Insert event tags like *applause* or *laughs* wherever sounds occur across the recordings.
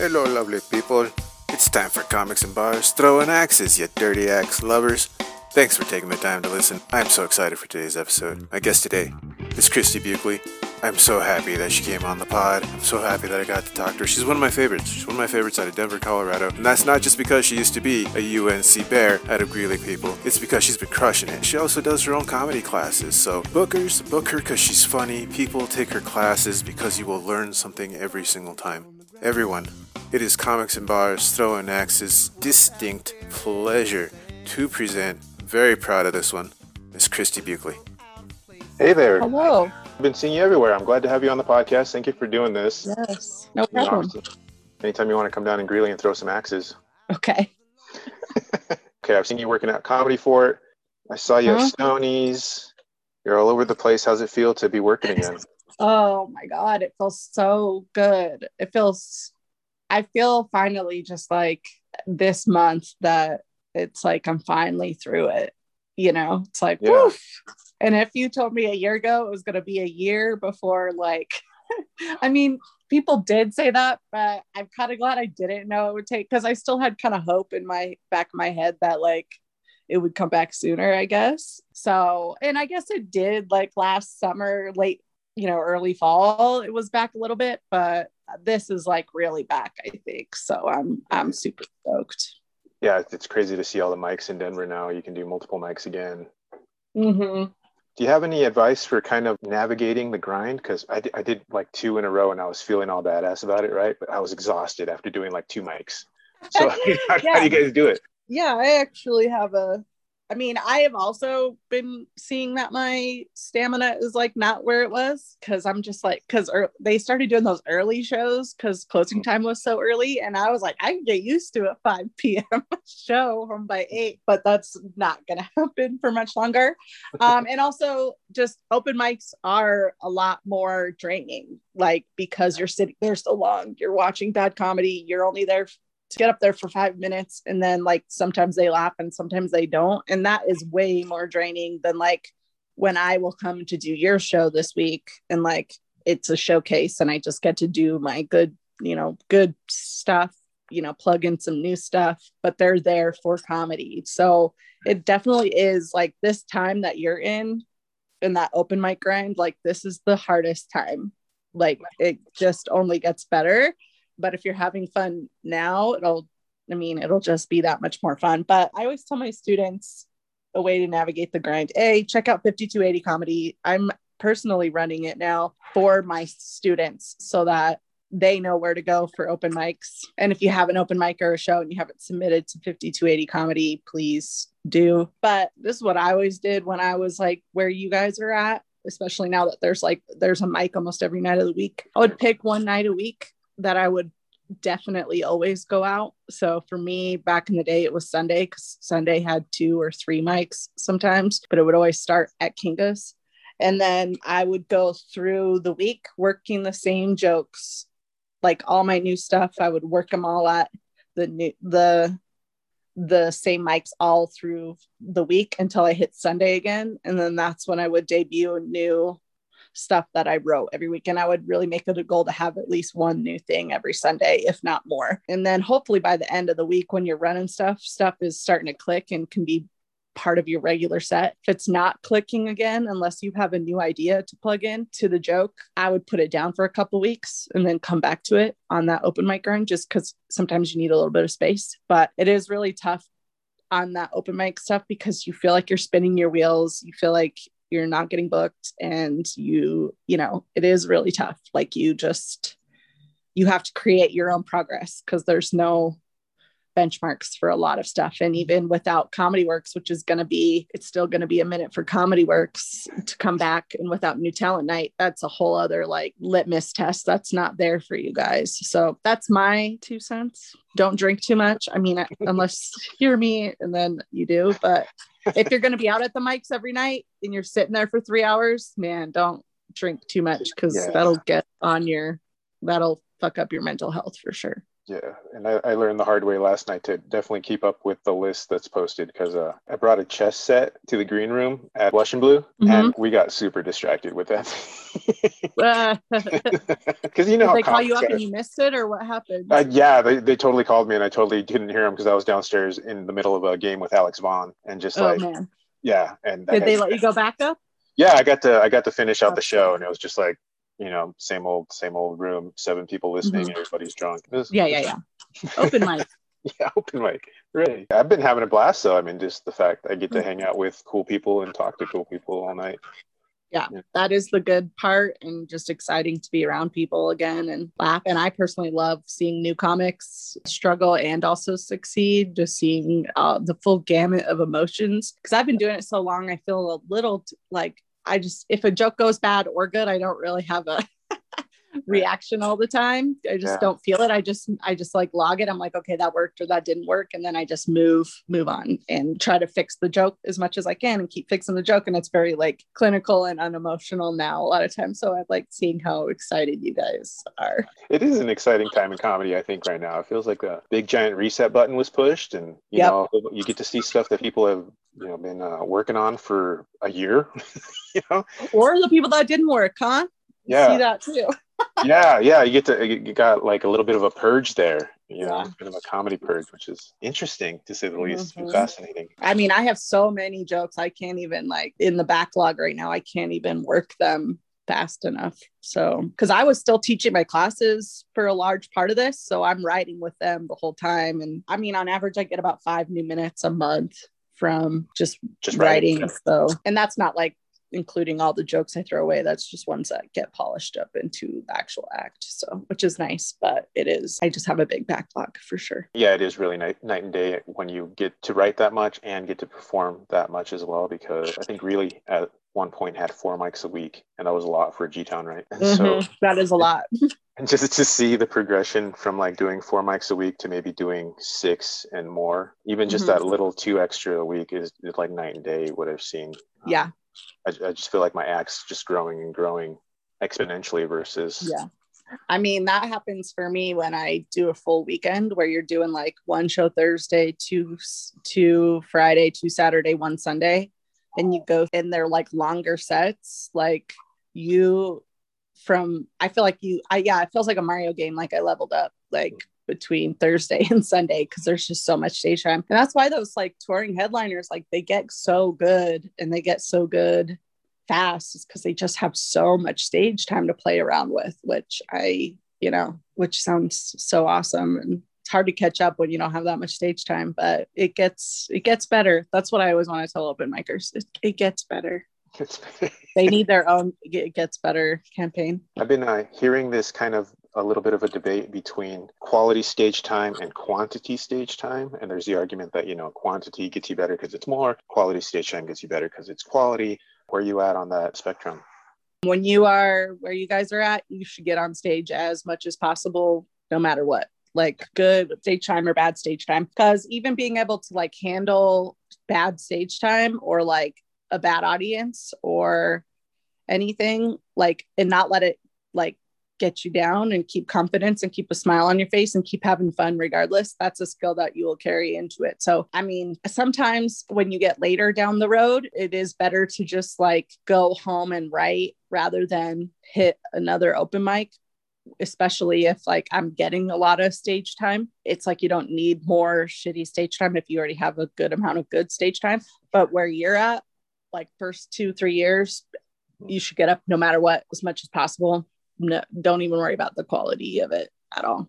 Hello, lovely people. It's time for Comics and Bars. Throwing axes, you dirty axe lovers. Thanks for taking the time to listen. I'm so excited for today's episode. My guest today is Christy Buckley. I'm so happy that she came on the pod. I'm so happy that I got to talk to her. She's one of my favorites. She's one of my favorites out of Denver, Colorado. And that's not just because she used to be a UNC Bear out of Greeley people. It's because she's been crushing it. She also does her own comedy classes. So bookers, book her because she's funny. People take her classes because you will learn something every single time. Everyone, it is Comics and Bars Throwing Axes distinct pleasure to present. Very proud of this one. Miss Christy Buckley. Hey there. Hello. I've been seeing you everywhere. I'm glad to have you on the podcast. Thank you for doing this. Yes. No You know, problem. anytime you want to come down in Greeley and throw some axes. Okay. *laughs* Okay, I've seen you working at Comedy Fort. I saw you Huh? at uh-huh. Stonies. You're all over the place. How's it feel to be working again? Oh my God. It feels so good. It feels, I feel finally just like this month that it's like I'm finally through it. You know, it's like, Yeah. woof. And if you told me a year ago it was going to be a year before, like, *laughs* I mean, people did say that, but I'm kind of glad I didn't know it would take because I still had kind of hope in my back of my head that like it would come back sooner, I guess. So, and I guess it did like last summer, late, you know, early fall, it was back a little bit, but this is like really back, I think. So I'm I'm super stoked. yeah, it's- crazy to see all the mics in Denver now. You can do multiple mics again. Mm-hmm. Do you have any advice for kind of navigating the grind? Because I, I did like two in a row and I was feeling all badass about it, right? But I was exhausted after doing like two mics. So how, *laughs* how do *laughs* you guys do it? yeah i actually have a i mean i have also been seeing that my stamina is like not where it was because i'm just like because they started doing those early shows because closing time was so early and i was like i can get used to a 5 *laughs* p.m show home by 8 but that's not gonna happen for much longer. Um and also just open mics are a lot more draining like because you're sitting there so long you're watching bad comedy you're only there to get up there for five minutes and then like sometimes they laugh and sometimes they don't. And that is way more draining than like when i will come to do your show this week and like it's a showcase and i just get to do my good you know good stuff you know plug in some new stuff but they're there for comedy. So it definitely is like this time that you're in in that open mic grind like this is the hardest time. Like it just only gets better but if you're having fun now it'll i mean it'll just be that much more fun. But i always tell my students a way to navigate the grind. A check out 5280 comedy. I'm personally running it now for my students so that they know where to go for open mics. And if you have an open mic or a show and you haven't submitted to 5280 comedy please do. But this is what i always did when i was like where you guys are at especially now that there's like there's a mic almost every night of the week. I would pick one night a week that I would definitely always go out. So for me, back in the day, it was Sunday because Sunday had two or three mics sometimes, but it would always start at Kinga's. And then I would go through the week working the same jokes, like all my new stuff. I would work them all at the new the the same mics all through the week until I hit Sunday again. And then that's when I would debut new stuff that I wrote every week. And I would really make it a goal to have at least one new thing every Sunday, if not more. And then hopefully by the end of the week, when you're running stuff, stuff is starting to click and can be part of your regular set. If it's not clicking again, unless you have a new idea to plug in to the joke, I would put it down for a couple weeks and then come back to it on that open mic grind just because sometimes you need a little bit of space. But it is really tough on that open mic stuff because you feel like you're spinning your wheels. You feel like you're not getting booked and you you know it is really tough. Like you just you have to create your own progress because there's no benchmarks for a lot of stuff. And even without comedy works which is going to be it's still going to be a minute for comedy works to come back and without new talent night that's a whole other like litmus test that's not there for you guys. So that's my two cents. Don't drink too much. I mean unless you hear me and then you do but if you're going to be out at the mics every night and you're sitting there for three hours, man, don't drink too much because Yeah. that'll get on your, that'll fuck up your mental health for sure. Yeah, and I, I learned the hard way last night to definitely keep up with the list that's posted because uh, I brought a chess set to the green room at Blush and Blue, Mhm. and we got super distracted with that. *laughs* Because you know did how they call you up are. and you missed it, or what happened? Uh, yeah, they, they totally called me and I totally didn't hear them because I was downstairs in the middle of a game with Alex Vaughn and just oh like man, yeah, and did they let you go back up? yeah, I got to I got to finish out the show and it was just like you know same old same old room, seven people listening, Mhm. everybody's drunk. Was- Yeah, yeah, yeah. *laughs* Open mic. yeah, open mic. Really. I've been having a blast though. I mean, just the fact I get to hang out with cool people and talk to cool people all night. Yeah, that is the good part and just exciting to be around people again and laugh and i personally love seeing new comics struggle and also succeed just seeing uh, the full gamut of emotions because i've been doing it so long i feel a little t- like i just if a joke goes bad or good i don't really have a reaction all the time i just Yeah. don't feel it i just i just like log it i'm like okay that worked or that didn't work and then i just move move on and try to fix the joke as much as i can and keep fixing the joke and it's very like clinical and unemotional now a lot of times so i like seeing how excited you guys are It is an exciting time in comedy, I think, right now. It feels like a big giant reset button was pushed, and you Yep. know, you get to see stuff that people have you know been uh, working on for a year. *laughs* you know, or the people that didn't work huh Yeah. see that too *laughs* yeah, yeah. You get to you got like a little bit of a purge there. You know, Yeah. kind of a comedy purge, which is interesting to say the least, Mhm. fascinating. I mean, I have so many jokes I can't even like in the backlog right now. I can't even work them fast enough. So, because I was still teaching my classes for a large part of this, so I'm writing with them the whole time. And I mean, on average, I get about five new minutes a month from just, Just writing. writing. So, and that's not like including all the jokes I throw away. That's just ones that get polished up into the actual act. So, which is nice, but it is. I just have a big backlog for sure. Yeah, it is really night, night and day when you get to write that much and get to perform that much as well. Because I think really at one point had four mics a week, and that was a lot for G Town, right? And so Mhm. that is a lot. *laughs* and just to see the progression from like doing four mics a week to maybe doing six and more, even just Mhm. that little two extra a week is, is like night and day what I've seen. Yeah. I, I just feel like my act's just growing and growing exponentially versus Yeah. I mean, that happens for me when I do a full weekend where you're doing like one show Thursday, two, two Friday, two Saturday, one Sunday, and you go in there like longer sets. Like you from, I feel like you, I, yeah, it feels like a Mario game. Like I leveled up like between Thursday *laughs* and Sunday because there's just so much stage time. And that's why those like touring headliners, like they get so good and they get so good fast is because they just have so much stage time to play around with, which I, you know, which sounds so awesome. And it's hard to catch up when you don't have that much stage time, but it gets it gets better. That's what I always want to tell open micers. It, it gets better. They need *laughs* their own it gets better campaign. I've been uh, hearing this kind of a little bit of a debate between quality stage time and quantity stage time. And there's the argument that, you know, quantity gets you better because it's more, quality stage time gets you better because it's quality. Where you at on that spectrum? When you are where you guys are at, you should get on stage as much as possible, no matter what. Like good stage time or bad stage time. Because even being able to like handle bad stage time or like a bad audience or anything, like and not let it like get you down and keep confidence and keep a smile on your face and keep having fun regardless. That's a skill that you will carry into it. So, I mean, sometimes when you get later down the road, it is better to just like go home and write rather than hit another open mic. Especially if like I'm getting a lot of stage time, it's like you don't need more shitty stage time if you already have a good amount of good stage time. But where you're at, like first two, three years, you should get up no matter what as much as possible no, don't even worry about the quality of it at all.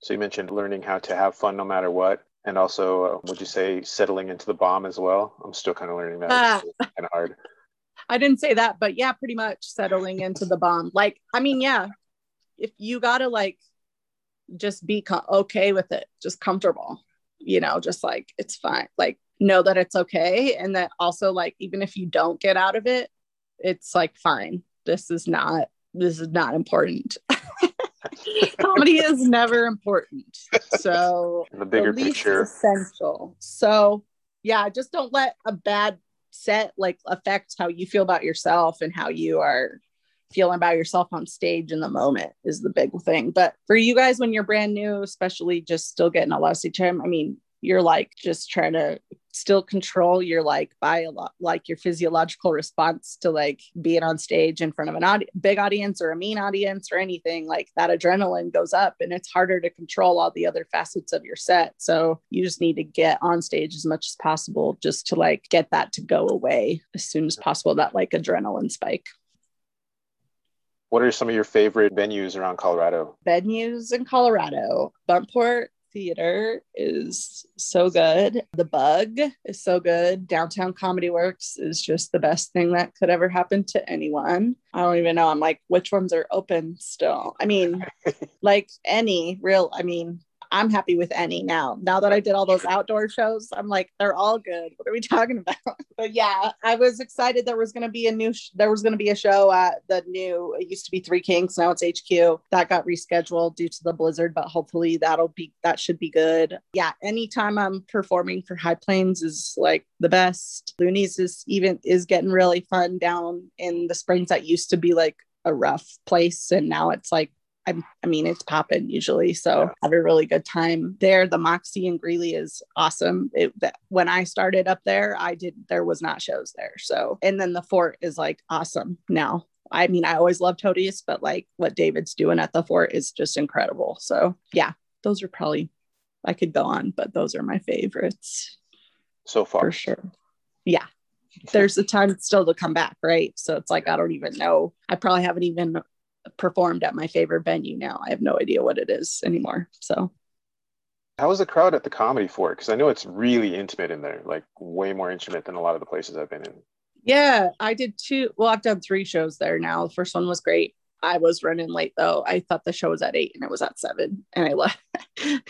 So you mentioned learning how to have fun no matter what. And also, uh, would you say settling into the bomb as well? I'm still kind of learning that. Ah. Kind of hard. I didn't say that, but yeah, pretty much settling into the bomb. Like, I mean, yeah, if you gotta like just be okay with it, just comfortable, you know, just like it's fine. Like, know that it's okay. And that also, like, even if you don't get out of it, it's like fine. This is not, this is not important. *laughs* Comedy is never important. So *laughs* The bigger the picture. essential. So yeah, just don't let a bad set like affect how you feel about yourself and how you are feeling about yourself on stage in the moment is the big thing. But for you guys, when you're brand new, especially just still getting a lot of stage time, I mean, you're like just trying to still control your like bio like your physiological response to like being on stage in front of an audi- big audience or a mean audience or anything like that adrenaline goes up and it's harder to control all the other facets of your set so you just need to get on stage as much as possible just to like get that to go away as soon as possible that like adrenaline spike what are some of your favorite venues around Colorado? Venues in Colorado, Buntport, theater is so good. The Bug is so good. Downtown Comedy Works is just the best thing that could ever happen to anyone. I don't even know. I'm like, which ones are open still? I mean, *laughs* like any real, I mean, I'm happy with any now. Now that I did all those outdoor shows, I'm like, they're all good. What are we *laughs* talking about? but yeah, I was excited there was going to be a new, sh- there was going to be a show at the new, it used to be Three Kings, now it's HQ. That got rescheduled due to the blizzard, but hopefully that'll be, that should be good. Yeah, anytime I'm performing for High Plains is like the best. Loonees is even, is getting really fun down in the springs that used to be like a rough place. And now it's like I, I mean, it's popping usually. So have a really good time there. The Moxie and Greeley is awesome. It, that, when I started up there, I did, there was not shows there. So, and then the fort is like awesome now. I mean, I always loved Hodi's, but like what David's doing at the fort is just incredible. So yeah, those are probably, I could go on, but those are my favorites. So far. For sure. Yeah. There's a time still to come back, right? So it's like, I don't even know. I probably haven't even performed at my favorite venue now. I have no idea what it is anymore. So how was the crowd at the comedy fort? Because I know it's really intimate in there, like way more intimate than a lot of the places I've been in. Yeah, I did two. Well, I've done three shows there now. The first one was great. I was running late though. I thought the show was at eight and it was at seven, and I *laughs* left.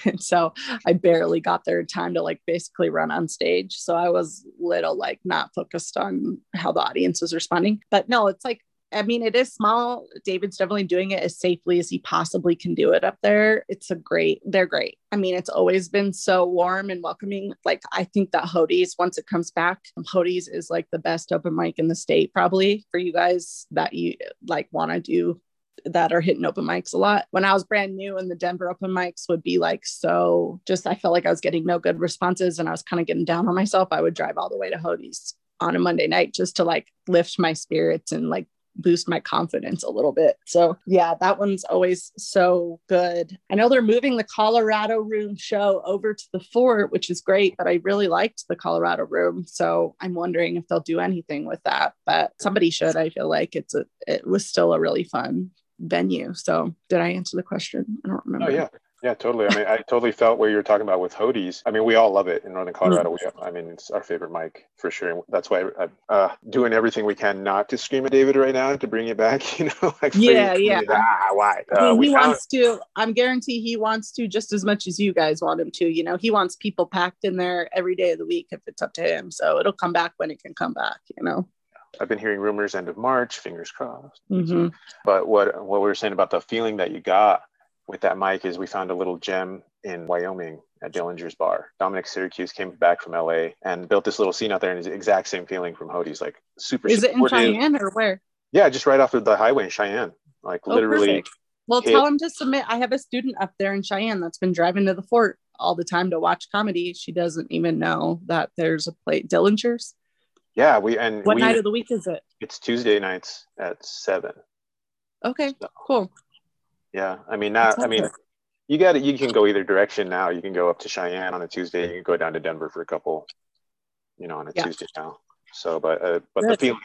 and so I barely got there in time to like basically run on stage. So I was little like not focused on how the audience was responding. But no, it's like I mean, it is small. David's definitely doing it as safely as he possibly can do it up there. It's a great, they're great. I mean, it's always been so warm and welcoming. Like, I think that Hodi's, once it comes back, Hodi's is like the best open mic in the state, probably for you guys that you like want to do that are hitting open mics a lot. When I was brand new and the Denver open mics would be like so just I felt like I was getting no good responses and I was kind of getting down on myself. I would drive all the way to Hodi's on a Monday night just to like lift my spirits and like boost my confidence a little bit. So, yeah, that one's always so good. I know they're moving the Colorado Room show over to the fort, which is great, but I really liked the Colorado Room. So, I'm wondering if they'll do anything with that, but somebody should. I feel like it's a it was still a really fun venue. So, did I answer the question? I don't remember. Oh, yeah. Yeah, totally. I mean, I totally felt what you were talking about with Hodi's. I mean, we all love it in Northern Colorado. We, have, I mean, it's our favorite mic for sure. That's why I'm uh, doing everything we can not to scream at David right now to bring it back. *laughs* You know, like yeah, yeah. Ah, why? Uh, he wants to. I'm guarantee he wants to just as much as you guys want him to. You know, he wants people packed in there every day of the week if it's up to him. So it'll come back when it can come back. You know. I've been hearing rumors end of March, fingers crossed. Mm-hmm. But what what we were saying about the feeling that you got with that mic is we found a little gem in Wyoming at Dillinger's Bar. Dominic Syracuse came back from LA and built this little scene out there, and it's the exact same feeling from Hodi's, like super. Is it in Cheyenne or where? Yeah, just right off of the highway in Cheyenne, like oh, literally. Perfect. Well, hit. tell him to submit. I have a student up there in Cheyenne that's been driving to the fort all the time to watch comedy. She doesn't even know that there's a plate Dillinger's. Yeah, we and what we, night of the week is it? It's Tuesday nights at seven. Okay, so, cool. Yeah, I mean, not. I mean, you got it. You can go either direction now. You can go up to Cheyenne on a Tuesday. You can go down to Denver for a couple, you know, on a yeah. Tuesday now. So, but uh, but Good. the feeling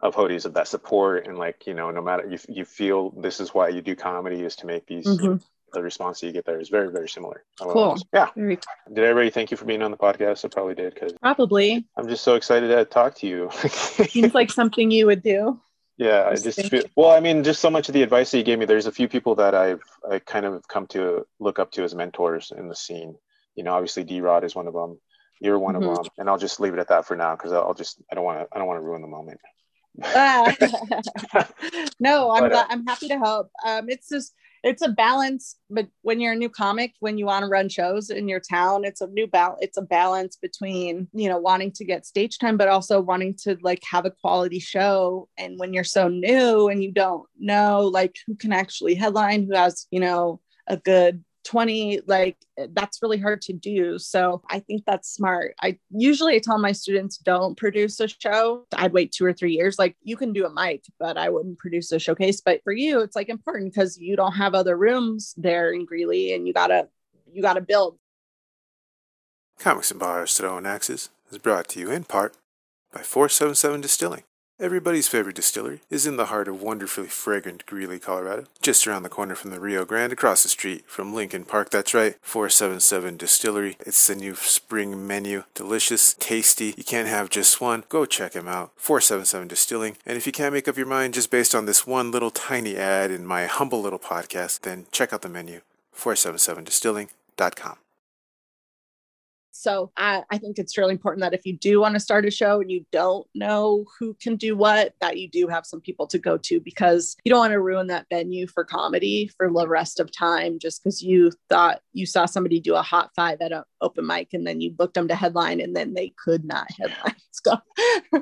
of Hodi's of that support and like you know, no matter you you feel this is why you do comedy is to make these. Mm-hmm. The response that you get there is very, very similar. Cool. Yeah. Very cool. Did everybody thank you for being on the podcast? I probably did because probably. I'm just so excited to talk to you. *laughs* Seems like something you would do. Yeah, I just feel, well, I mean, just so much of the advice that you gave me. There's a few people that I've I kind of come to look up to as mentors in the scene. You know, obviously D Rod is one of them. You're one mm-hmm. of them, and I'll just leave it at that for now because I'll just I don't want to I don't want to ruin the moment. Uh, *laughs* *laughs* no, I'm But, uh, glad, I'm happy to help. Um, it's just it's a balance, but when you're a new comic, when you want to run shows in your town, it's a new balance. It's a balance between you know wanting to get stage time, but also wanting to like have a quality show. And when you're so new and you don't know like who can actually headline, who has you know a good 20 like that's really hard to do. So i think that's smart. I usually I tell my students don't produce a show. I'd wait two or three years. Like you can do a mic but i wouldn't produce a showcase. But for you it's like important because you don't have other rooms there in greeley and you gotta you gotta build. Comics and Bars Throwing Axes is brought to you in part by 477 Distilling. Everybody's favorite distillery is in the heart of wonderfully fragrant Greeley, Colorado, just around the corner from the Rio Grande, across the street from Lincoln Park. That's right, 477 Distillery. It's the new spring menu. Delicious, tasty. You can't have just one. Go check them out. 477 Distilling. And if you can't make up your mind just based on this one little tiny ad in my humble little podcast, then check out the menu. 477distilling.com. So I, I think it's really important that if you do want to start a show and you don't know who can do what, that you do have some people to go to because you don't want to ruin that venue for comedy for the rest of time just because you thought you saw somebody do a hot five at an open mic and then you booked them to headline and then they could not headline. *laughs* So,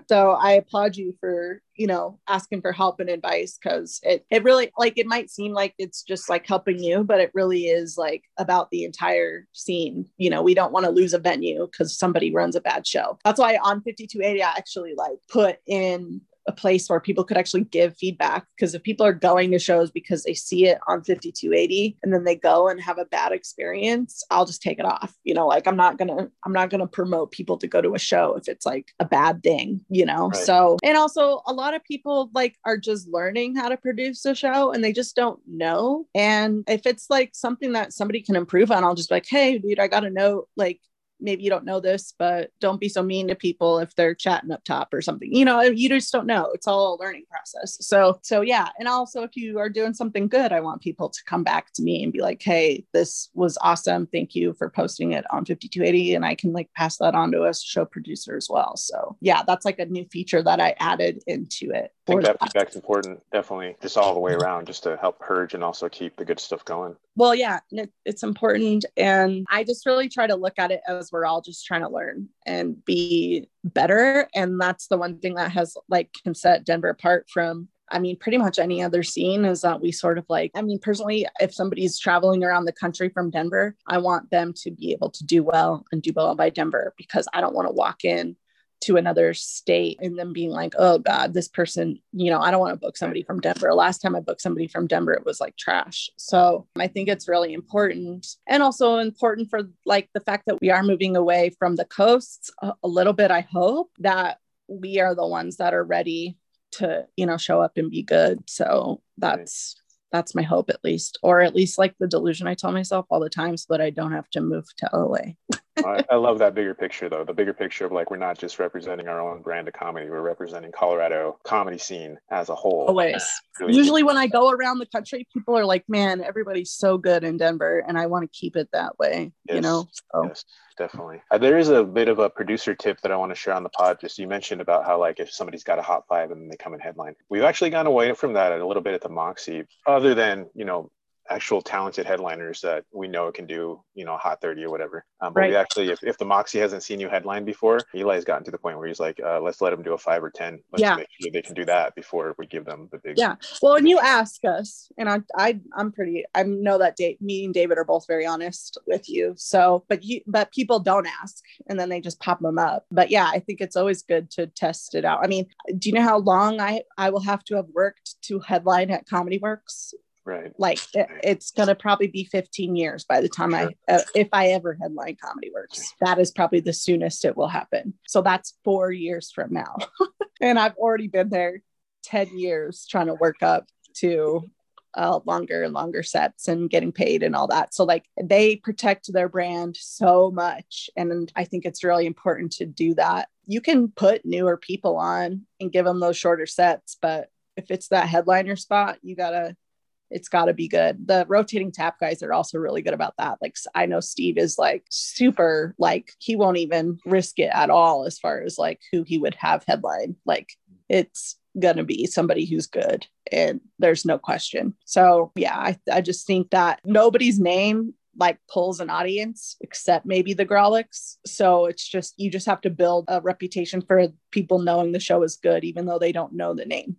so I applaud you for you know asking for help and advice because it it really like it might seem like it's just like helping you but it really is like about the entire scene. You know we don't want to lose a venue because somebody runs a bad show. That's why on 5280 i actually like put in a place where people could actually give feedback because if people are going to shows because they see it on 5280 and then they go and have a bad experience i'll just take it off you know like i'm not gonna i'm not gonna promote people to go to a show if it's like a bad thing you know Right. so and also a lot of people like are just learning how to produce a show and they just don't know and if it's like something that somebody can improve on i'll just be like hey dude i got a note like maybe you don't know this, but don't be so mean to people if they're chatting up top or something. You know, you just don't know. It's all a learning process. So, so yeah. And also, if you are doing something good, I want people to come back to me and be like, hey, this was awesome. Thank you for posting it on 5280. And I can like pass that on to a show producer as well. So, yeah, that's like a new feature that I added into it. I think that feedback's important, definitely, just all the way around, just to help purge and also keep the good stuff going. well yeah it, it's important and i just really try to look at it as we're all just trying to learn and be better. And that's the one thing that has like can set denver apart from I mean, pretty much any other scene is that we sort of like, I mean, personally, if somebody's traveling around the country from Denver, I want them to be able to do well and do well by Denver because I don't want to walk in to another state and then being like, oh God, this person, you know, I don't want to book somebody from Denver. Last time I booked somebody from Denver, it was like trash. So I think it's really important and also important for like the fact that we are moving away from the coasts a, a little bit. I hope that we are the ones that are ready to, you know, show up and be good. So that's that's my hope at least, or at least like the delusion I tell myself all the time so that I don't have to move to LA. *laughs* I, I love that bigger picture, though. The bigger picture of like we're not just representing our own brand of comedy; we're representing Colorado comedy scene as a whole. Always. Really Usually, when I go around the country, people are like, "Man, everybody's so good in Denver," and I want to keep it that way. You know. So Yes, definitely. Uh, there is a bit of a producer tip that I want to share on the pod. Just you mentioned about how like if somebody's got a hot five and they come and headline, we've actually gone away from that a little bit at the Moxie. Other than you know actual talented headliners that we know it can do you know a hot 30 or whatever um, but we actually if, if the moxie hasn't seen you headline before eli's gotten to the point where he's like uh, let's let them do a five or ten let's Yeah. make sure they can do that before we give them the big Yeah. Well, and you ask us, and I, I, I'm pretty. I know that Dave, me and David are both very honest with you. So, but you, but people don't ask, and then they just pop them up. But yeah, I think it's always good to test it out. I mean, do you know how long I, I will have to have worked to headline at Comedy Works? Right Like, it, it's gonna probably be 15 years by the time I, uh, if I ever headline Comedy Works. That is probably the soonest it will happen. So that's four years from now, *laughs* and I've already been there 10 years trying to work up to uh, longer and longer sets and getting paid and all that. So, like, they protect their brand so much. And I think it's really important to do that. You can put newer people on and give them those shorter sets, but if it's that headliner spot, you gotta, it's gotta be good. The rotating tap guys are also really good about that. Like, I know Steve is like super, like, he won't even risk it at all as far as like who he would have headline. Like, it's going to be somebody who's good and there's no question so yeah I, I just think that nobody's name like pulls an audience except maybe the Grawlix. So it's just you just have to build a reputation for people knowing the show is good, even though they don't know the name.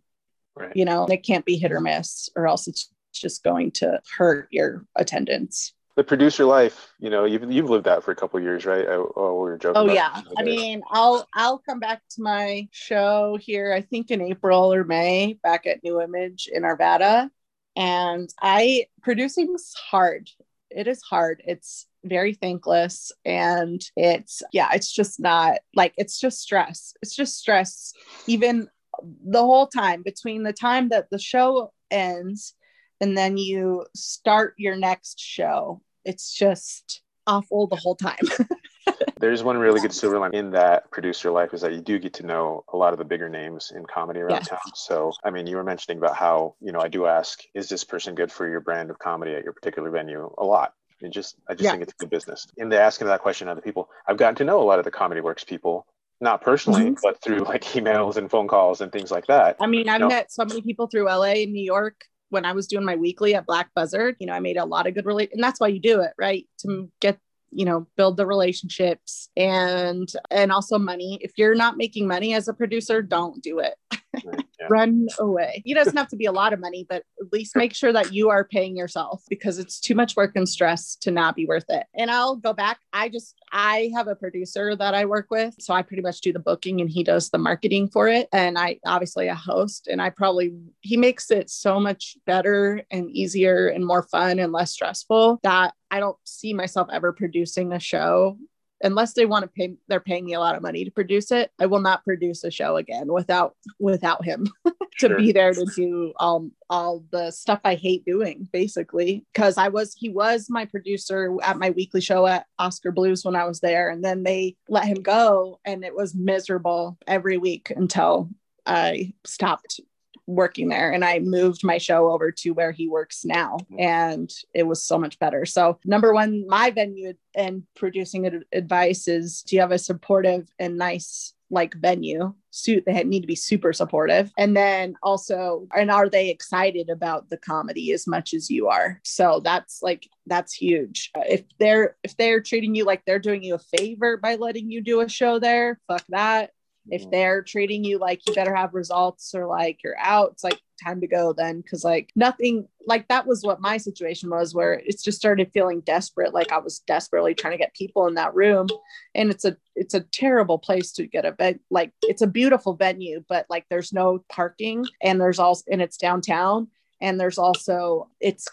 Right. You know, it can't be hit or miss, or else it's just going to hurt your attendance. The producer life, you know, you've you've lived that for a couple years, right? Oh, oh, we were joking. Oh yeah. I mean, I'll I'll come back to my show here, I think in April or May, back at New Image in Arvada. And I producing's hard. It is hard. It's very thankless and it's yeah, it's just not like it's just stress. It's just stress even the whole time between the time that the show ends and then you start your next show. It's just awful the whole time. *laughs* There's one really good silver line in that producer life is that you do get to know a lot of the bigger names in comedy around Yes. town. So, I mean, you were mentioning about how, you know, I do ask, is this person good for your brand of comedy at your particular venue? A lot. It just, I just Yeah. think it's good business. In the asking that question of the people, I've gotten to know a lot of the Comedy Works people, not personally, Mhm. but through like *laughs* emails and phone calls and things like that. I mean, I've No. met so many people through LA and New York when I was doing my weekly at Black Buzzard. You know, I made a lot of good relate, and that's why you do it, right? To get you know build the relationships and and also money if you're not making money as a producer don't do it? Yeah. *laughs* run away. It doesn't have to be a lot of money but at least make sure that you are paying yourself because it's too much work and stress to not be worth it. And i'll go back. I just i have a producer that i work with so i pretty much do the booking and he does the marketing for it. And i obviously a host and i probably he makes it so much better and easier and more fun and less stressful that i don't see myself ever producing a show unless they want to pay they're paying me a lot of money to produce it i will not produce a show again without without him *laughs* to Sure. be there to do all all the stuff i hate doing basically because i was he was my producer at my weekly show at oskar blues when i was there and then they let him go and it was miserable every week until i stopped working there and I moved my show over to where he works now mm-hmm. and it was so much better. So number one, my venue and producing ad- advice is do you have a supportive and nice like venue? Suit they need to be super supportive. And then also and are they excited about the comedy as much as you are? So that's like that's huge. If they're if they're treating you like they're doing you a favor by letting you do a show there fuck that if mm-hmm. they're treating you like you better have results or like you're out it's like time to go then because like nothing like that was what my situation was where it's just started feeling desperate like i was desperately trying to get people in that room. And it's a it's a terrible place to get a bed like it's a beautiful venue but like there's no parking and there's also and it's downtown. And there's also it's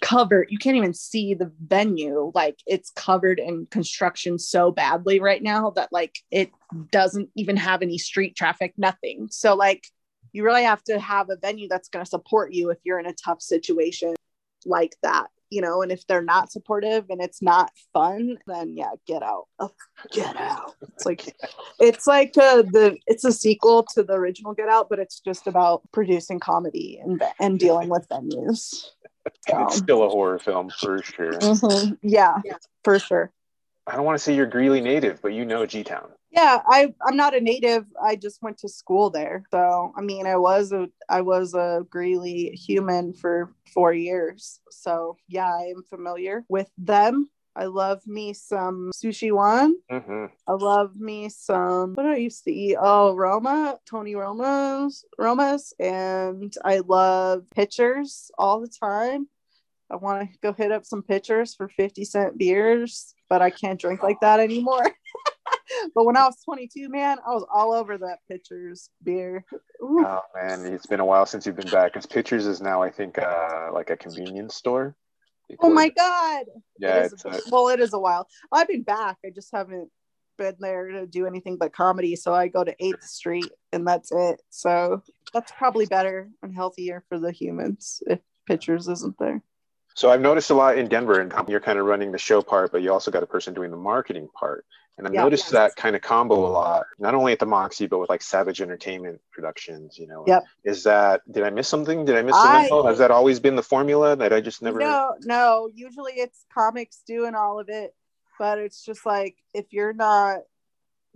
covered you can't even see the venue like it's covered in construction so badly right now that like it doesn't even have any street traffic nothing. So like you really have to have a venue that's going to support you if you're in a tough situation like that you know and if they're not supportive and it's not fun then yeah get out. Get out. It's like it's like uh, the it's a sequel to the original get out but it's just about producing comedy and and dealing with venues It's still a horror film for sure. mhm. yeah for sure I don't want to say you're Greeley native, but you know G Town. yeah i i'm not a native i just went to school there so i mean i was a i was a greeley human for four years so yeah i am familiar with them i love me some sushi one hmm i love me some what i used to eat oh roma tony roma's romas and i love pitchers all the time I want to go hit up some pitchers for 50 cent beers, but I can't drink like that anymore. *laughs* but when I was 22, man, I was all over that pitchers beer. Ooh. Oh man, it's been a while since you've been back. Because pitchers is now, I think, uh, like a convenience store. Oh my God. Yeah, It is it's a- well, it is a while. I've been back. I just haven't been there to do anything but comedy. So I go to 8th Street and that's it. So that's probably better and healthier for the humans if pitchers isn't there. So I've noticed a lot in Denver, and you're kind of running the show part, but you also got a person doing the marketing part. And I've Yeah. noticed that kind of combo a lot, not only at the Moxie, but with like Savage Entertainment Productions. You know, Yep. Is that did I miss something? Did I miss some I- info? Has that always been the formula that I just never? No, no. Usually it's comics doing all of it, but it's just like if you're not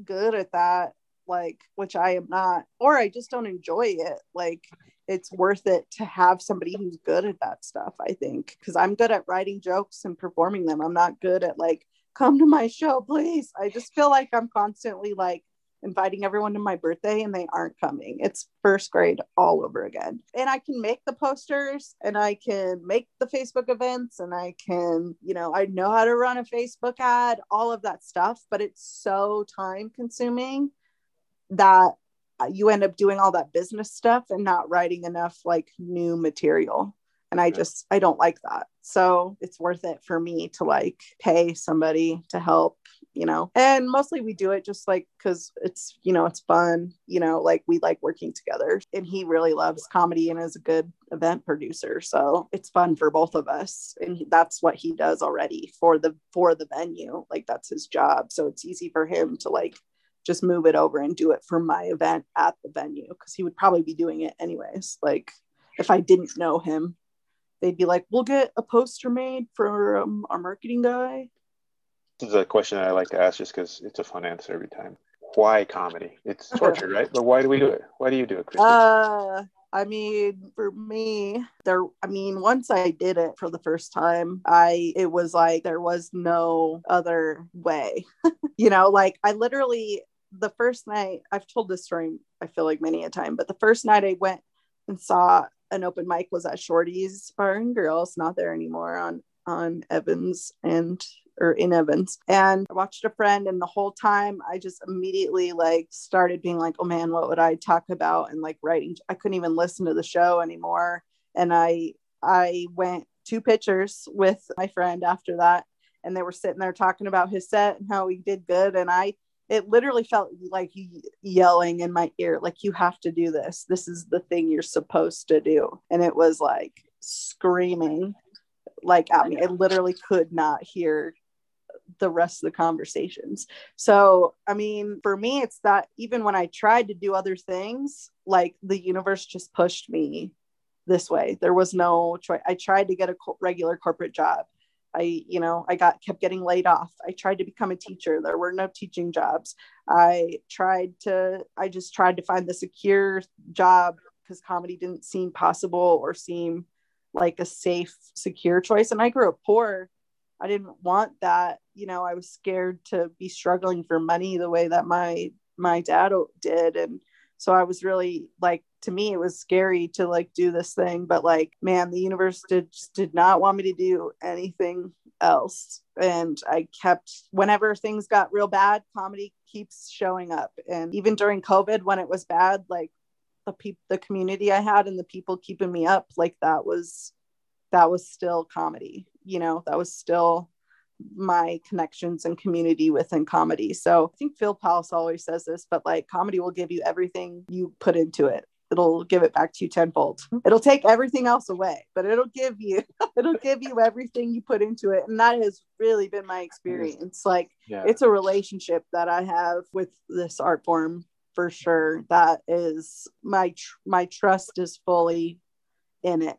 good at that, like which I am not, or I just don't enjoy it. Like it's worth it to have somebody who's good at that stuff, I think. Cause I'm good at writing jokes and performing them. I'm not good at like, come to my show, please. I just feel like I'm constantly like inviting everyone to my birthday and they aren't coming. It's first grade all over again. And I can make the posters and I can make the Facebook events and I can, you know, I know how to run a Facebook ad, all of that stuff, but it's so time consuming that Uh, you end up doing all that business stuff and not writing enough like new material. And i just i don't like that. So it's worth it for me to like pay somebody to help you know? And mostly we do it just like because it's you know it's fun you know? Like we like working together. And he really loves comedy and is a good event producer. So it's fun for both of us. And that's what he does already for the for the venue. Like that's his job. So it's easy for him to like just move it over and do it for my event at the venue because he would probably be doing it anyways like if i didn't know him they'd be like, "We'll get a poster made for um, our marketing guy." This is a question I like to ask just because it's a fun answer every time. Why comedy? It's *laughs* torture, right? But why do we do it? Why do you do it, Christy? Uh, I mean, for me, there. I mean, once I did it for the first time, I it was like there was no other way. *laughs* you know, like I literally the first night I've told this story. I feel like many a time, but the first night I went and saw an open mic was at Shorty's Bar and Grill. It's not there anymore on on Evans and or in Evans. And I watched a friend, and the whole time I just immediately like started being like, oh man, what would I talk about? And like writing, I couldn't even listen to the show anymore. And I I went two pictures with my friend after that, and they were sitting there talking about his set and how he did good. And I it literally felt like yelling in my ear like you have to do this. This is the thing you're supposed to do. And it was like screaming like at me. I literally could not hear the rest of the conversations. So i mean for me it's that even when i tried to do other things like the universe just pushed me this way. There was no choice. I tried to get a regular corporate job I, you know, I got kept getting laid off. I tried to become a teacher. There were no teaching jobs. I tried to, I just tried to find the secure job because comedy didn't seem possible or seem like a safe, secure choice. And I grew up poor. I didn't want that. You know, I was scared to be struggling for money the way that my my dad did. And so I was really like to me it was scary to like do this thing but like man the universe did did not want me to do anything else. And i kept whenever things got real bad comedy keeps showing up. And even during covid when it was bad like the people the community i had and the people keeping me up like that was that was still comedy you know? That was still my connections and community within comedy. So I think Phil Palisoul always says this, but like comedy will give you everything you put into it. It'll give it back to you tenfold. It'll take everything else away, but it'll give you *laughs* it'll give you everything you put into it. And that has really been my experience. Like yeah. it's a relationship that I have with this art form for sure. That is my tr- my trust is fully in it,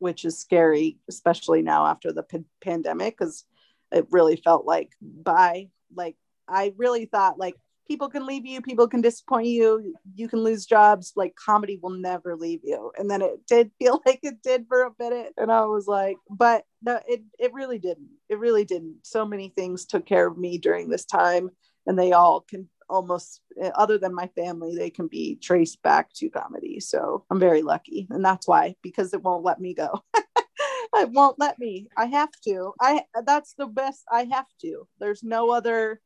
which is scary, especially now after the p- pandemic, because it really felt like bye. Like I really thought like people can leave you, people can disappoint you, you can lose jobs. Like comedy will never leave you. And then it did *laughs* feel like it did for a minute. And I was like, but no, it it really didn't. It really didn't. So many things took care of me during this time, and they all can almost eh, other than my family they can be traced back to comedy so i'm very lucky and that's why because it won't let me go *laughs* *laughs* it won't let me. I have to. I that's the best. I have to. There's no other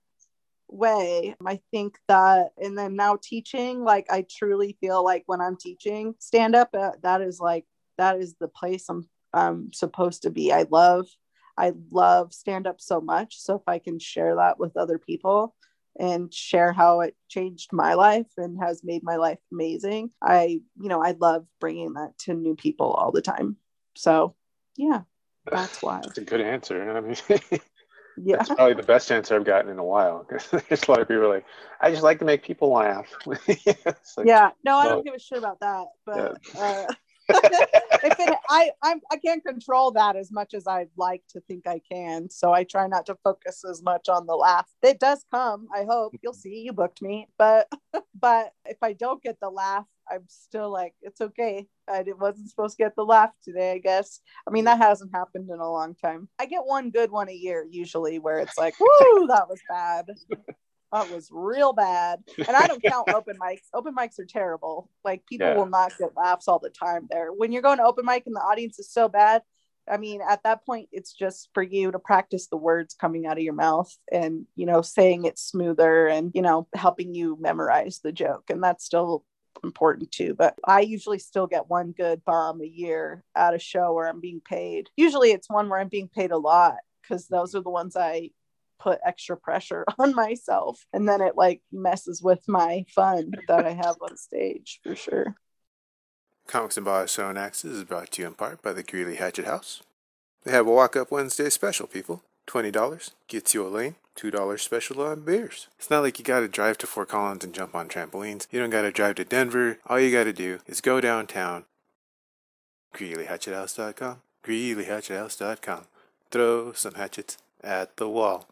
way. I think that, and then now teaching, like I truly feel like when I'm teaching stand up, uh, that is like that is the place I'm I'm supposed to be. I love I love stand up so much. So if I can share that with other people and share how it changed my life and has made my life amazing, I you know I love bringing that to new people all the time. So yeah, *sighs* that's why. That's a good answer. I mean, *laughs* yeah, that's probably the best answer I've gotten in a while. *laughs* There's a lot of people like, I just like to make people laugh. *laughs* like, yeah, no, I don't give a shit about that. But yeah. uh, if it, I, I'm, I can't control that as much as I'd like to think I can. So I try not to focus as much on the laugh. It does come. I hope you'll see. You booked me, but, but if I don't get the laugh, I'm still like, it's okay. I wasn't supposed to get the laugh today, I guess. I mean, that hasn't happened in a long time. I get one good one a year usually where it's like, *laughs* whoo, *laughs* that was bad. That was real bad. And I don't count *laughs* open mics. Open mics are terrible. Like people Yeah. will not get laughs all the time there. When you're going to open mic and the audience is so bad, I mean, at that point, it's just for you to practice the words coming out of your mouth and, you know, saying it smoother and, you know, helping you memorize the joke. And that's still important too. But I usually still get one good bomb a year at a show where I'm being paid. Usually it's one where I'm being paid a lot because those are the ones I put extra pressure *laughs* on myself. And then it like messes with my fun that I have on stage for sure. Comics and Bars Thrown Axes is brought to you in part by the Greeley Hatchet House. They have a Walk Up Wednesday special, people. $20 gets you a lane, $2 special on beers. It's not like you gotta drive to Fort Collins and jump on trampolines. You don't gotta drive to Denver. All you gotta do is go downtown, GreeleyHatchetHouse.com, GreeleyHatchetHouse.com. Throw some hatchets at the wall.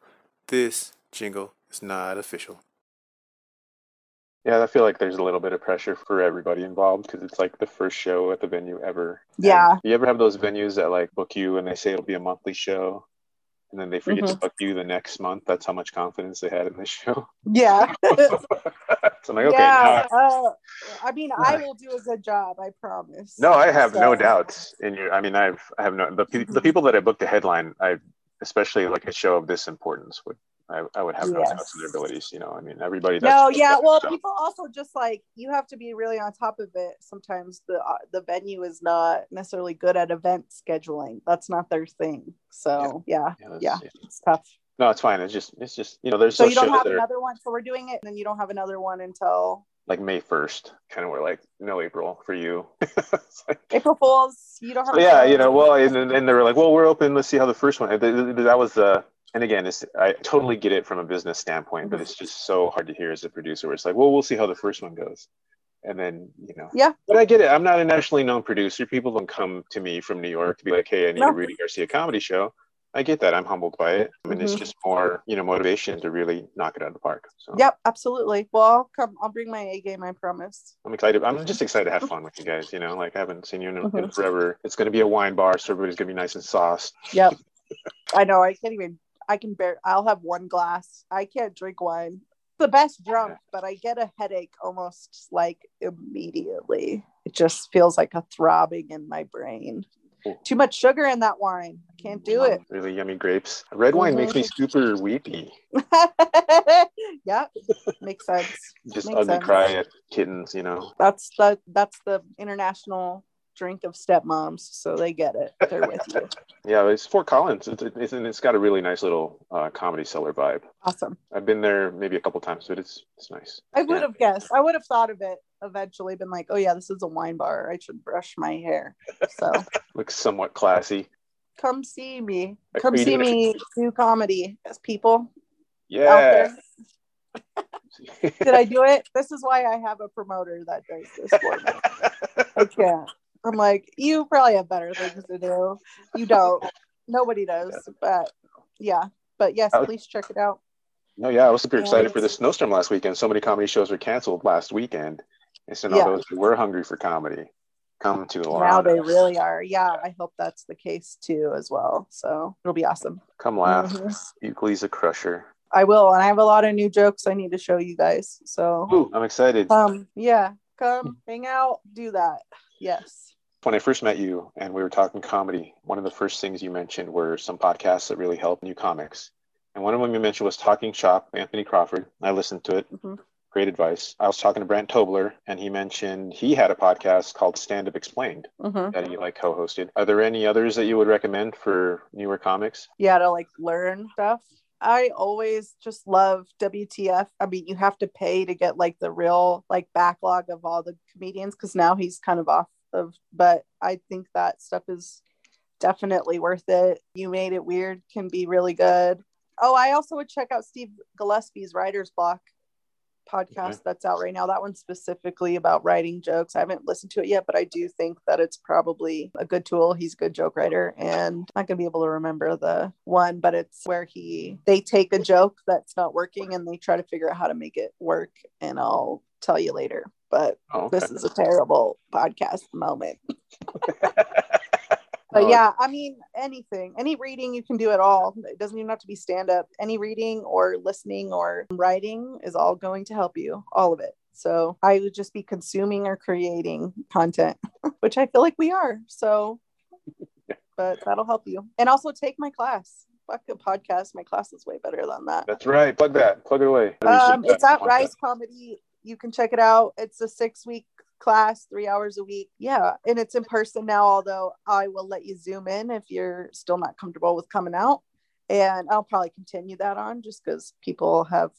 This jingle is not official. Yeah, I feel like there's a little bit of pressure for everybody involved because it's like the first show at the venue ever. And Yeah. you ever have those venues that like book you and they say it'll be a monthly show, and then they forget to Mm-hmm. book you the next month? That's how much confidence they had in this show. Yeah. *laughs* so I'm like, okay, yeah. now- uh, I mean, I will do a good job. I promise. no, I have no doubts in you. I mean, I've I have no the the people that I booked the headline. I especially like a show of this importance would I, I would have no Yes. doubts in their abilities. You know, I mean, everybody. No, yeah. Well, so- people also just like you have to be really on top of it. Sometimes the uh, the venue is not necessarily good at event scheduling. That's not their thing. So yeah, Yeah, that's- yeah, it's tough. No, it's fine. It's just it's just you know there's So you don't have another one. So we're doing it, and then you don't have another one until like May first, kind of were like no April for you. *laughs* Like- April Fools. You don't have. So, yeah, you know, well, and, and they were like, well, we're open. Let's see how the first one. Th- th- That was uh and again, it's, I totally get it from a business standpoint, but it's just so hard to hear as a producer. Where it's like, well, we'll see how the first one goes, and then you know. Yeah. But I get it. I'm not a nationally known producer. People don't come to me from New York to be like, hey, I need No. a Rudy Garcia comedy show. I get that. I'm humbled by it. I mean, it's Mhm. just more, you know, motivation to really knock it out of the park. So Yep, absolutely. Well, I'll come. I'll bring my A game. I promise. I'm excited. I'm just excited to have fun with you guys. You know, like I haven't seen you in, in Mhm. forever. It's going to be a wine bar, so everybody's going to be nice and sauced. Yep. I know. I can't even. I can bear. I'll have one glass. I can't drink wine. It's the best drunk, but I get a headache almost like immediately. It just feels like a throbbing in my brain. Cool. Too much sugar in that wine. I can't do it. Really yummy grapes. Red wine makes me mm-hmm. super weepy. *laughs* yeah, makes sense. Just Makes ugly sense. cry at kittens, you know. That's the that's the international drink of stepmoms, so they get it. They're with you. *laughs* Yeah, it's Fort Collins. It's, it's and it's got a really nice little uh, comedy cellar vibe. Awesome. I've been there maybe a couple times, but it's it's nice. I would Yeah. have guessed. I would have thought of it eventually, been like, oh yeah, this is a wine bar. I should brush my hair. So *laughs* Looks somewhat classy. come see me. Come see me do comedy as people Yeah. *laughs* Did I do it? This is why I have a promoter that does this for me. I can't. I'm like, you probably have better things to do. You don't. Nobody does. But yeah. But yes, was- please check it out. No, yeah, I was super Yeah, excited for the snowstorm last weekend. So many comedy shows were canceled last weekend. And so now Yeah. those who were hungry for comedy come to Now Lorana. they really are. Yeah, I hope that's the case too as well. So it'll be awesome. Come laugh. Mhm. Euclid's a crusher. I will, and I have a lot of new jokes I need to show you guys. So Ooh, I'm excited. um yeah, come hang out, do that. Yes. when I first met you and we were talking comedy, one of the first things you mentioned were some podcasts that really help new comics. And one of them you mentioned was Talking Shop, Anthony Crawford. I listened to it. Mhm. Great advice. I was talking to Brent Tobler and he mentioned he had a podcast called Stand Up Explained hmm that he like co-hosted. Are there any others that you would recommend for newer comics? Yeah, to like learn stuff. I always just love WTF. I mean, you have to pay to get like the real like backlog of all the comedians because now he's kind of off of, but I think that stuff is definitely worth it. You Made It Weird can be really good. Oh, I also would check out Steve Gillespie's Writer's Block. Podcast okay. that's out right now. That one's specifically about writing jokes. I haven't listened to it yet, but I do think that it's probably a good tool. He's a good joke writer, and I'm not gonna be able to remember the one, but it's where he they take a joke that's not working and they try to figure out how to make it work. And I'll tell you later. But oh, okay. this is a terrible podcast moment. *laughs* But yeah, I mean, anything, any reading you can do at all. It doesn't even have to be stand up. Any reading or listening or writing is all going to help you, all of it. So I would just be consuming or creating content, *laughs* which I feel like we are. So, *laughs* but that'll help you. And also take my class. Fuck a podcast. My class is way better than that. That's right. Plug that. Plug it away. Um, it's at Rise Comedy. You can check it out. It's a six week class three hours a week. Yeah. And it's in person now, although I will let you zoom in if you're still not comfortable with coming out. And I'll probably continue that on just because people have,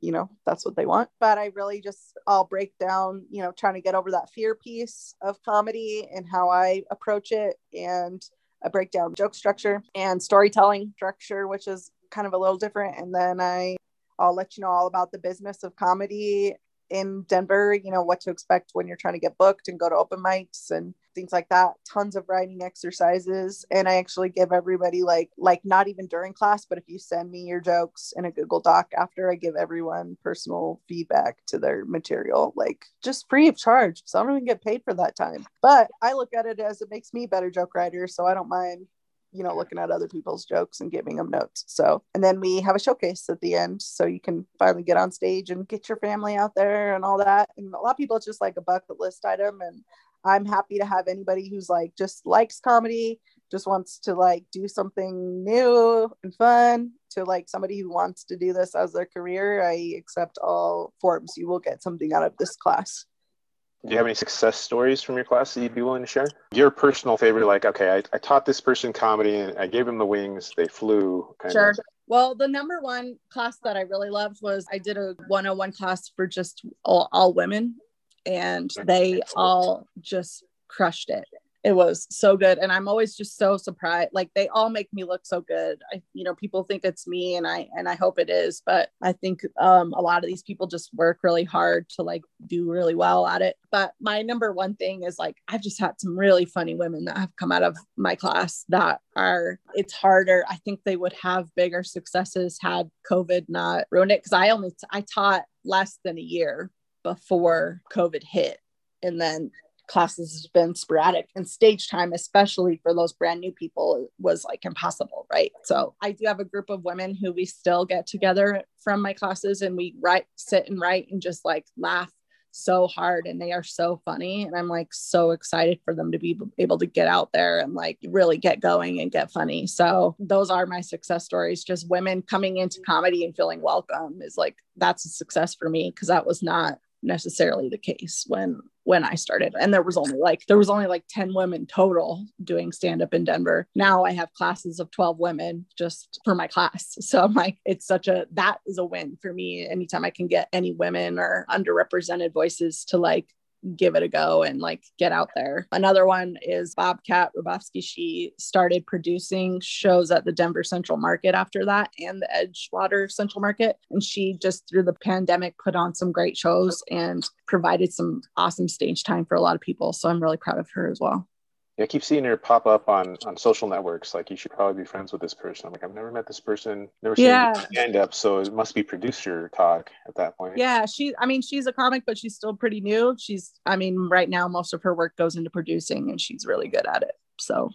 you know, that's what they want. But I really just, I'll break down, you know, trying to get over that fear piece of comedy and how I approach it. And I break down joke structure and storytelling structure, which is kind of a little different. And then I I'll let you know all about the business of comedy in Denver, you know, what to expect when you're trying to get booked and go to open mics and things like that. Tons of writing exercises. And I actually give everybody like like not even during class, but if you send me your jokes in a Google Doc after I give everyone personal feedback to their material, like just free of charge. So I don't even get paid for that time. But I look at it as it makes me better joke writer. So I don't mind you know, looking at other people's jokes and giving them notes. So, and then we have a showcase at the end. So you can finally get on stage and get your family out there and all that. And a lot of people, it's just like a bucket list item. And I'm happy to have anybody who's like just likes comedy, just wants to like do something new and fun, to like somebody who wants to do this as their career. I accept all forms. You will get something out of this class. Do you have any success stories from your class that you'd be willing to share? Your personal favorite, like, okay, I, I taught this person comedy and I gave them the wings, they flew. sure. Of. Well, the number one class that I really loved was I did a 101 class for just all, all women, and they all just crushed it it was so good and i'm always just so surprised like they all make me look so good. I you know people think it's me and i and i hope it is but i think um, a lot of these people just work really hard to like do really well at it. But my number one thing is like i've just had some really funny women that have come out of my class that are it's harder. I think they would have bigger successes had covid not ruined it because i only t- I taught less than a year before covid hit and then classes has been sporadic and stage time especially for those brand new people was like impossible right? So i do have a group of women who we still get together from my classes and we write sit and write and just like laugh so hard and they are so funny and i'm like so excited for them to be able to get out there and like really get going and get funny. So those are my success stories. Just women coming into comedy and feeling welcome is like that's a success for me because that was not necessarily the case when when I started and there was only like there was only like 10 women total doing stand up in Denver. Now I have classes of 12 women just for my class. So I'm like it's such a that is a win for me anytime I can get any women or underrepresented voices to like give it a go and like get out there. Another one is Bobcat Rabowski. She started producing shows at the Denver Central Market after that and the Edgewater Central Market. And she just through the pandemic put on some great shows and provided some awesome stage time for a lot of people. So I'm really proud of her as well. I keep seeing her pop up on on social networks. Like you should probably be friends with this person. I'm like, I've never met this person, never seen yeah. stand up, so it must be producer talk at that point. Yeah, she. I mean, she's a comic, but she's still pretty new. She's. I mean, right now most of her work goes into producing, and she's really good at it. So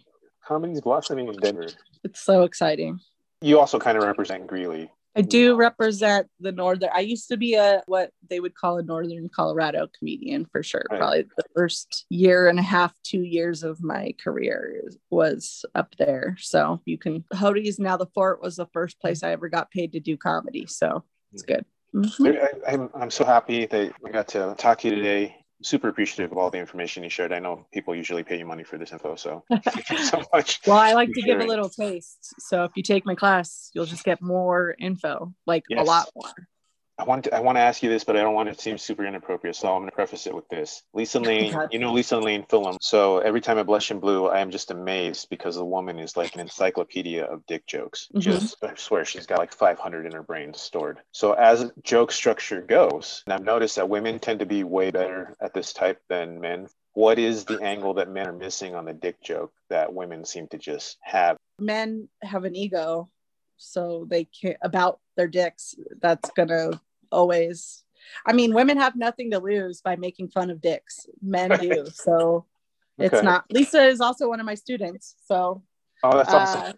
comedy's blossoming in Denver. It's so exciting. You also kind of represent Greeley I do represent the northern. I used to be a what they would call a northern Colorado comedian for sure. Right. Probably the first year and a half, two years of my career was up there. So you can Hodi's now the fort was the first place I ever got paid to do comedy. So it's good. Mm-hmm. I, I'm, I'm so happy that I got to talk to you today super appreciative of all the information you shared. I know people usually pay you money for this info, so *laughs* thank you so much. well, I like to sharing. give a little taste. So if you take my class, you'll just get more info, like yes. a lot more. I want to I want to ask you this, but I don't want it to seem super inappropriate. So I'm going to preface it with this. Lisa Lane, you know Lisa Lane film. So every time I blush in blue, I am just amazed because the woman is like an encyclopedia of dick jokes. Mhm. Just I swear she's got like 500 in her brain stored. So as joke structure goes, and I've noticed that women tend to be way better at this type than men. What is the angle that men are missing on the dick joke that women seem to just have? Men have an ego, so they can't about their dicks. That's gonna always. I mean, women have nothing to lose by making fun of dicks. Men do. So it's not. Lisa is also one of my students. So Oh, that's awesome. uh,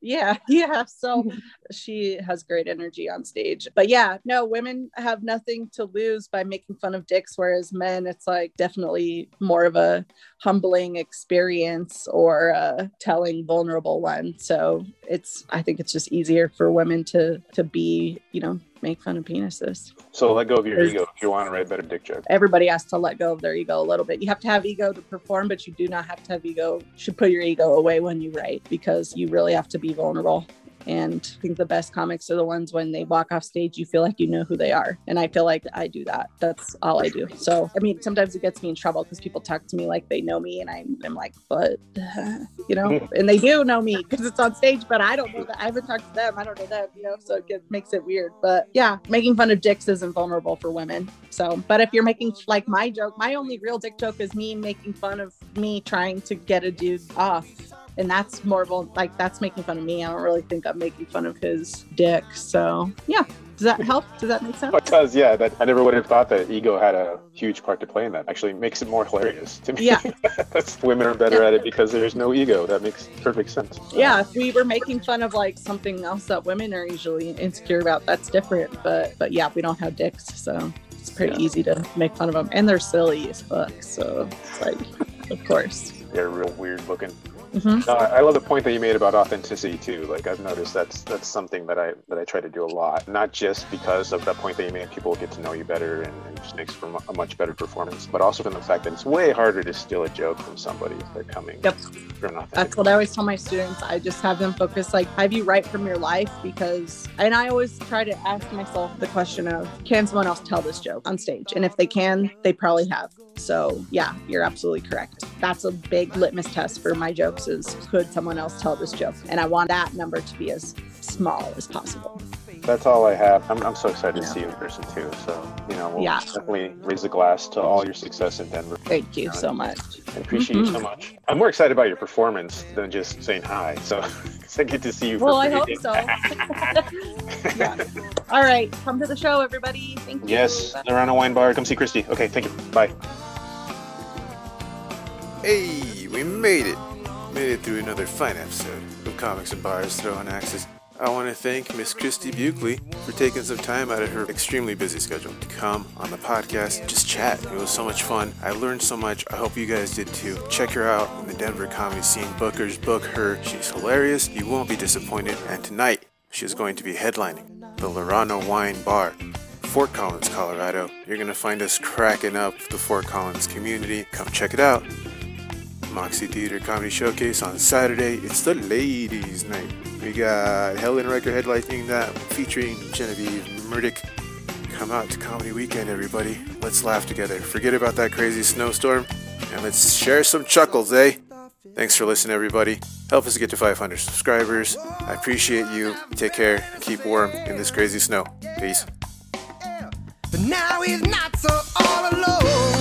yeah *laughs* yeah so mm-hmm. she has great energy on stage. But yeah no women have nothing to lose by making fun of dicks whereas men it's like definitely more of a humbling experience or a telling vulnerable one so it's i think it's just easier for women to to be you know make fun of penises So let go of your ego if you want to write better dick joke. everybody has to let go of their ego a little bit. You have to have ego to perform, but you do not have to have ego. You should put your ego away when you write because you really have to be vulnerable. And I think the best comics are the ones when they walk off stage, you feel like you know who they are. And I feel like I do that. That's all I do. So, I mean, sometimes it gets me in trouble because people talk to me like they know me. And I'm, I'm like, but, uh, *sighs* you know, *laughs* and they do know me because it's on stage, but I don't know that. I haven't talked to them. I don't know them, you know, so it gets, makes it weird. But yeah, making fun of dicks isn't vulnerable for women. So, but if you're making like my joke, my only real dick joke is me making fun of me trying to get a dude off. And that's more vul- like that's making fun of me. I don't really think I'm making fun of his dick. So, yeah. Does that help? Does that make sense? Because yeah, that I never would have thought that ego had a huge part to play in that. Actually, makes it more hilarious to me. Yeah. *laughs* Women are better at it because there's no ego. That makes perfect sense. yeah if we were making fun of like something else that women are usually insecure about that's different but but yeah we don't have dicks so it's pretty Yeah. easy to make fun of them and they're silly as fuck so it's like of course They're real weird looking. Mhm. No, I I love the point that you made about authenticity too. Like I've noticed that's that's something that I that I try to do a lot. Not just because of that point that you made, people get to know you better and, and just makes for a much better performance, but also from the fact that it's way harder to steal a joke from somebody if they're coming Yep. that's what i always tell my students i just have them focus like have you write from your life because and i always try to ask myself the question of can someone else tell this joke on stage and if they can they probably have so yeah you're absolutely correct that's a big litmus test for my jokes is could someone else tell this joke and i want that number to be as small as possible That's all I have. I'm, I'm so excited to see you in person too. So you know, we'll Yeah. definitely raise a glass to all your success in Denver. thank you so much I appreciate you so Mm-hmm. much. I'm more excited about your performance than just saying hi. So, *laughs* I get to see you. for well i free. hope so *laughs* yeah. all right come to the show everybody thank you Yes, around a wine bar. Come see Christy. Okay, thank you. Bye. Hey, we made it! Made it through another fine episode of Comics and Bars Throwing Axes. I want to thank Miss Christy Buckley for taking some time out of her extremely busy schedule to come on the podcast, just chat. It was so much fun. I learned so much. I hope you guys did too. Check her out in the Denver comedy scene. Bookers, book her. She's hilarious. You won't be disappointed. And tonight, she's going to be headlining the Lorano Wine Bar. Fort Collins, Colorado. You're going to find us cracking up the Fort Collins community. Come check it out. Moxie Theater Comedy Showcase on Saturday. It's the ladies' night. We got Helen Riker headlining that, featuring Genevieve Murdick. Come out to Comedy Weekend, everybody. Let's laugh together. Forget about that crazy snowstorm, and let's share some chuckles, eh? Thanks for listening, everybody. Help us get to 500 subscribers. I appreciate you. Take care. Keep warm in this crazy snow. Peace. But now he's not so all alone.